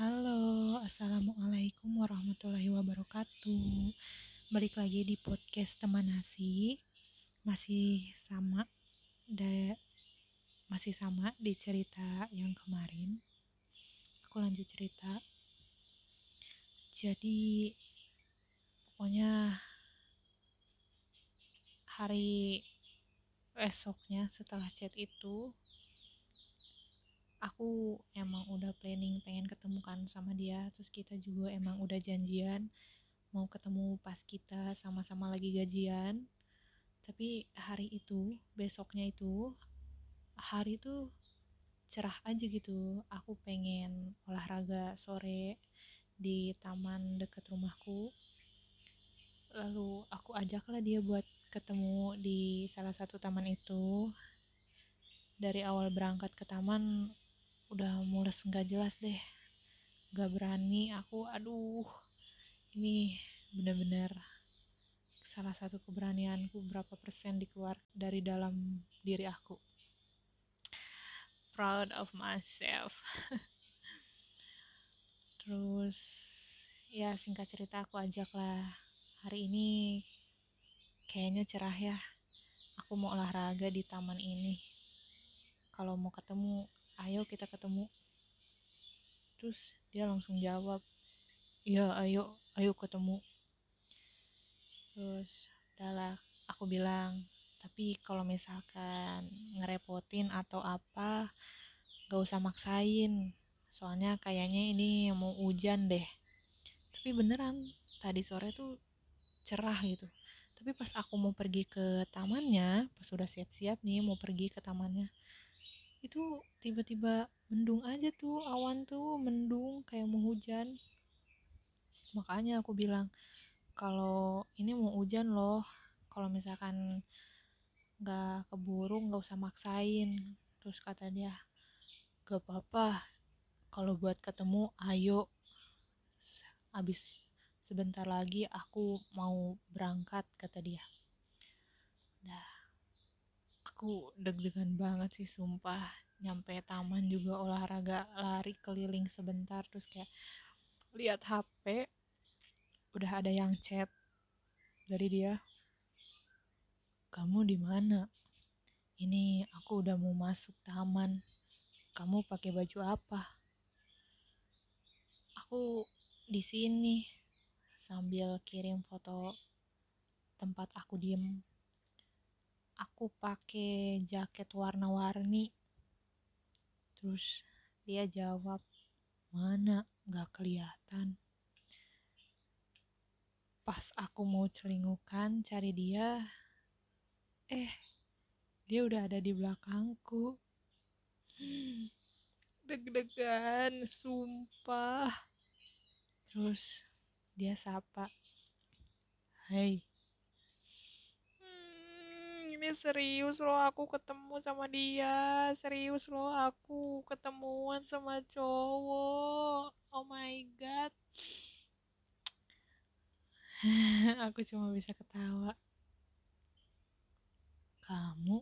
Halo, Assalamualaikum warahmatullahi wabarakatuh. Balik lagi di podcast teman nasi. Masih sama da, Masih sama di cerita yang kemarin. Aku lanjut cerita. Jadi Pokoknya Hari Esoknya setelah chat itu aku emang udah planning pengen ketemu kan sama dia terus kita juga emang udah janjian mau ketemu pas kita sama-sama lagi gajian. Tapi hari itu besoknya itu hari itu cerah aja gitu. Aku pengen olahraga sore di taman deket rumahku. Lalu aku ajaklah dia buat ketemu di salah satu taman itu. Dari awal berangkat ke taman udah mules nggak jelas deh. Nggak berani aku aduh ini bener-bener salah satu keberanianku berapa persen dikeluar dari dalam diri aku. Proud of myself. Terus ya singkat cerita aku ajak lah. Hari ini kayaknya cerah ya. Aku mau olahraga di taman ini. Kalau mau ketemu ayo kita ketemu. Terus dia langsung jawab iya ayo ayo ketemu. Terus udahlah aku bilang. Tapi kalau misalkan ngerepotin atau apa gak usah maksain. Soalnya kayaknya ini mau hujan deh. Tapi beneran tadi sore tuh cerah gitu. Tapi pas aku mau pergi ke tamannya pas udah siap-siap nih mau pergi ke tamannya itu tiba-tiba mendung aja tuh awan tuh mendung kayak mau hujan. Makanya aku bilang kalau ini mau hujan loh kalau misalkan nggak keburu nggak usah maksain. Terus kata dia gak apa-apa kalau buat ketemu ayo. Abis sebentar lagi aku mau berangkat kata dia. Dah aku deg-degan banget sih sumpah. Nyampe taman juga olahraga lari keliling sebentar terus kayak lihat HP udah ada yang chat dari dia kamu di mana? Ini aku udah mau masuk taman. Kamu pakai baju apa? Aku di sini sambil kirim foto tempat aku diem aku pakai jaket warna-warni. Terus dia jawab mana? Gak kelihatan. Pas aku mau celingukan cari dia eh dia udah ada di belakangku. Deg-degan sumpah. Terus dia sapa hai ini serius loh aku ketemu sama dia. Serius loh aku ketemuan sama cowok. Oh my god. Aku cuma bisa ketawa. Kamu?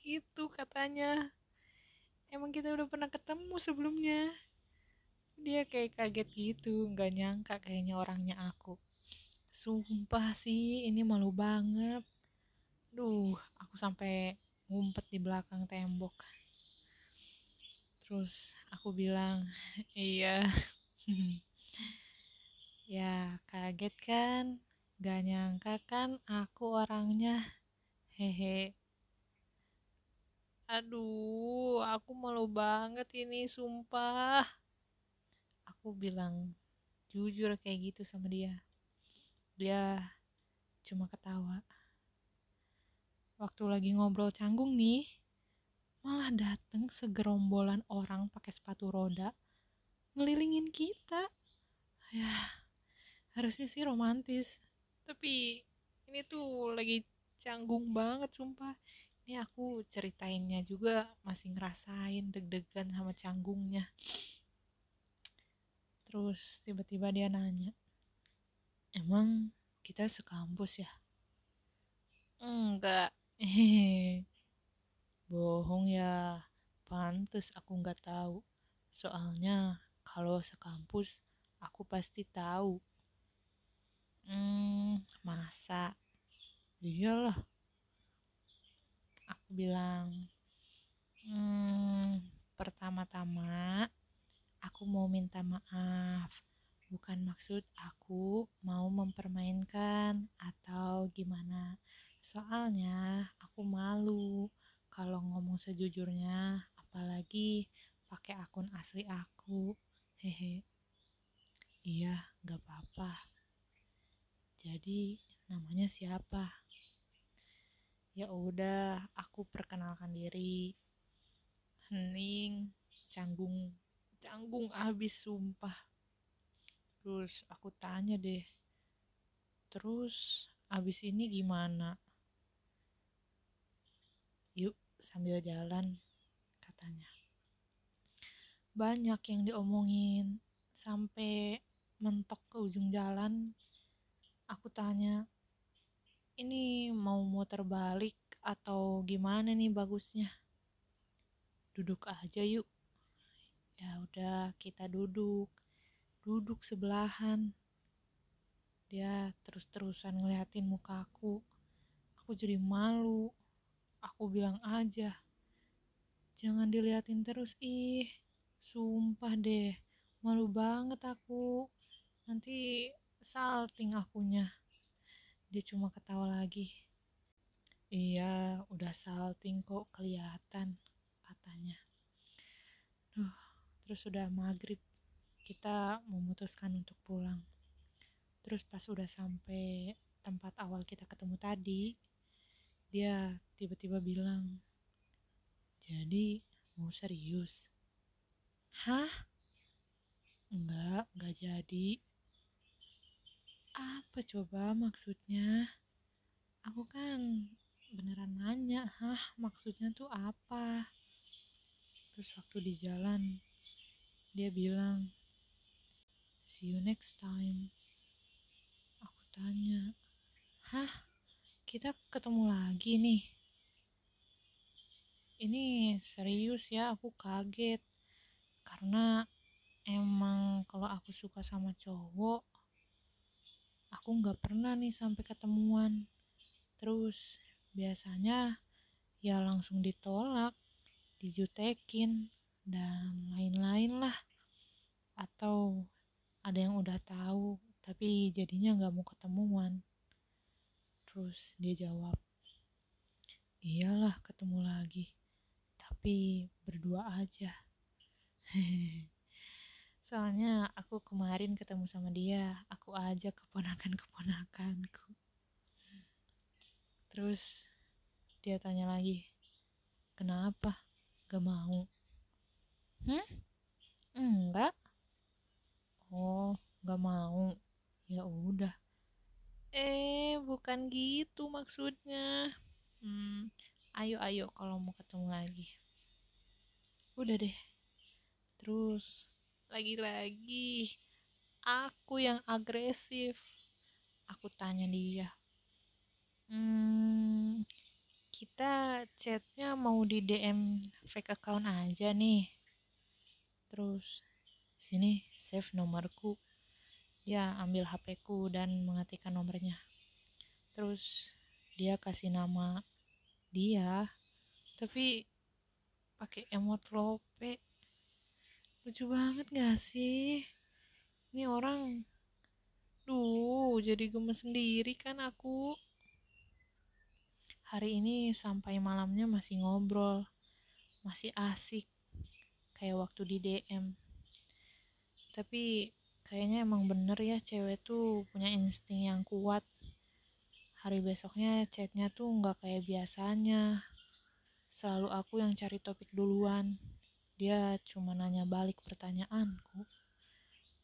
Gitu katanya. Emang kita udah pernah ketemu sebelumnya. Dia kayak kaget gitu nggak nyangka kayaknya orangnya aku. Sumpah sih ini malu banget Duh, aku sampai ngumpet di belakang tembok. Terus aku bilang, iya. ya, kaget kan? Gak nyangka kan aku orangnya. Hehe. Aduh, aku malu banget ini, sumpah. Aku bilang jujur kayak gitu sama dia. Dia cuma ketawa waktu lagi ngobrol canggung nih malah dateng segerombolan orang pakai sepatu roda ngelilingin kita. Ya harusnya sih romantis. Tapi ini tuh lagi canggung banget sumpah. Ini aku ceritainnya juga masih ngerasain deg-degan sama canggungnya. Terus tiba-tiba dia nanya emang kita sekampus ya? Enggak bohong ya pantes aku nggak tahu. Soalnya kalau sekampus aku pasti tahu. Hmm, masa? Iyalah. Aku bilang, hmm, pertama-tama aku mau minta maaf. Bukan maksud aku mau mempermainkan atau gimana. Soalnya aku malu kalau ngomong sejujurnya, apalagi pakai akun asli aku. Hehe. Iya, gak apa-apa. Jadi, namanya siapa? Ya udah, aku perkenalkan diri. Hening, canggung, canggung abis sumpah. Terus aku tanya deh, terus abis ini gimana? Yuk, sambil jalan, katanya. Banyak yang diomongin, sampai mentok ke ujung jalan. Aku tanya, ini mau muter balik atau gimana nih bagusnya? Duduk aja yuk. Ya udah, kita duduk. Duduk sebelahan. Dia terus-terusan ngeliatin mukaku. Aku jadi malu. Aku bilang aja, jangan diliatin terus ih. Sumpah deh, malu banget aku. Nanti salting akunya. Dia cuma ketawa lagi. Iya, udah salting kok kelihatan, katanya. Duh, terus udah maghrib. Kita memutuskan untuk pulang. Terus pas udah sampai tempat awal kita ketemu tadi, dia tiba-tiba bilang, jadi mau serius? Hah? Enggak, enggak jadi. Apa coba maksudnya? Aku kan beneran nanya, hah maksudnya tuh apa? Terus waktu di jalan, dia bilang, see you next time. Aku tanya, hah kita ketemu lagi nih. Ini serius ya, aku kaget. Karena emang kalau aku suka sama cowok, aku nggak pernah nih sampai ketemuan. Terus biasanya ya langsung ditolak, dijutekin, dan lain-lain lah. Atau ada yang udah tahu, tapi jadinya nggak mau ketemuan. Terus dia jawab, iyalah ketemu lagi, tapi berdua aja. Soalnya aku kemarin ketemu sama dia, aku aja keponakan-keponakanku. Terus dia tanya lagi, kenapa gak mau? Hmm? Enggak. Oh, gak mau. Ya udah eh bukan gitu maksudnya. Hmm, ayo ayo kalau mau ketemu lagi. Udah deh. Terus lagi-lagi aku yang agresif. Aku tanya dia hmm, kita chatnya mau di DM fake account aja nih. Terus sini save nomorku. Dia ambil HP-ku dan mengetikkan nomornya. Terus dia kasih nama dia, tapi pakai emot lope. Lucu banget gak sih? Ini orang, duh, jadi gemes sendiri kan aku. Hari ini sampai malamnya masih ngobrol, masih asik, kayak waktu di DM. Tapi kayaknya emang bener ya cewek tuh punya insting yang kuat hari besoknya chatnya tuh nggak kayak biasanya. Selalu aku yang cari topik duluan. Dia cuma nanya balik pertanyaanku.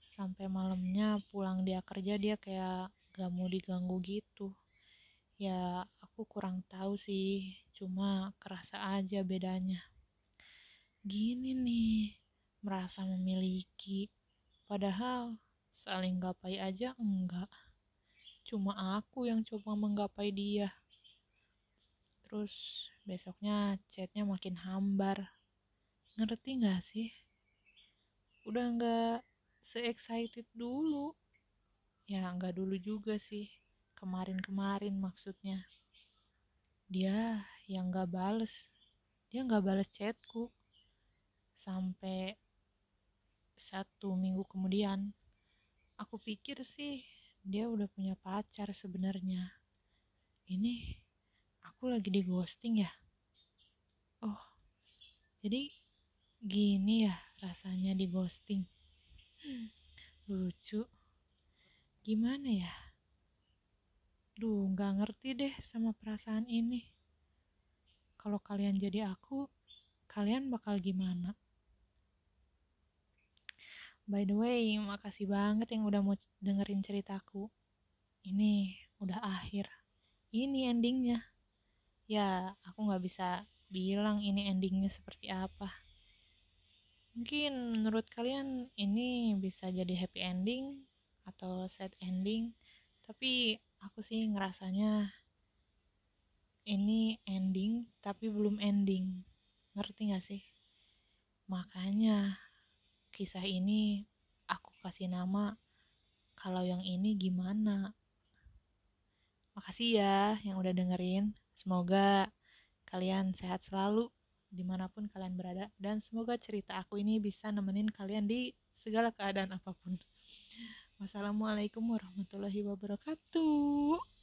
Sampai malamnya pulang dia kerja dia kayak gak mau diganggu gitu. Ya aku kurang tahu sih. Cuma kerasa aja bedanya. Gini nih merasa memiliki. Padahal saling gapai aja enggak. Cuma aku yang coba menggapai dia. Terus besoknya chatnya makin hambar. ngerti gak sih? Udah nggak se-excited dulu. Ya nggak dulu juga sih. Kemarin-kemarin maksudnya. Dia yang nggak bales. Dia nggak bales chatku. Sampai satu minggu kemudian. Aku pikir sih dia udah punya pacar sebenarnya. Ini aku lagi di ghosting ya? Oh jadi gini ya rasanya di ghosting. Lucu. Gimana ya? Duh nggak ngerti deh sama perasaan ini. Kalau kalian jadi aku kalian bakal gimana by the way makasih banget yang udah mau dengerin ceritaku. Ini udah akhir. Ini endingnya. Ya aku nggak bisa bilang ini endingnya seperti apa. Mungkin menurut kalian ini bisa jadi happy ending atau sad ending tapi aku sih ngerasanya ini ending tapi belum ending. Ngerti gak sih? Makanya kisah ini aku kasih nama kalau yang ini gimana? Makasih ya yang udah dengerin. Semoga kalian sehat selalu di mana pun kalian berada dan semoga cerita aku ini bisa nemenin kalian di segala keadaan apa pun. Wassalamualaikum warahmatullahi wabarakatuh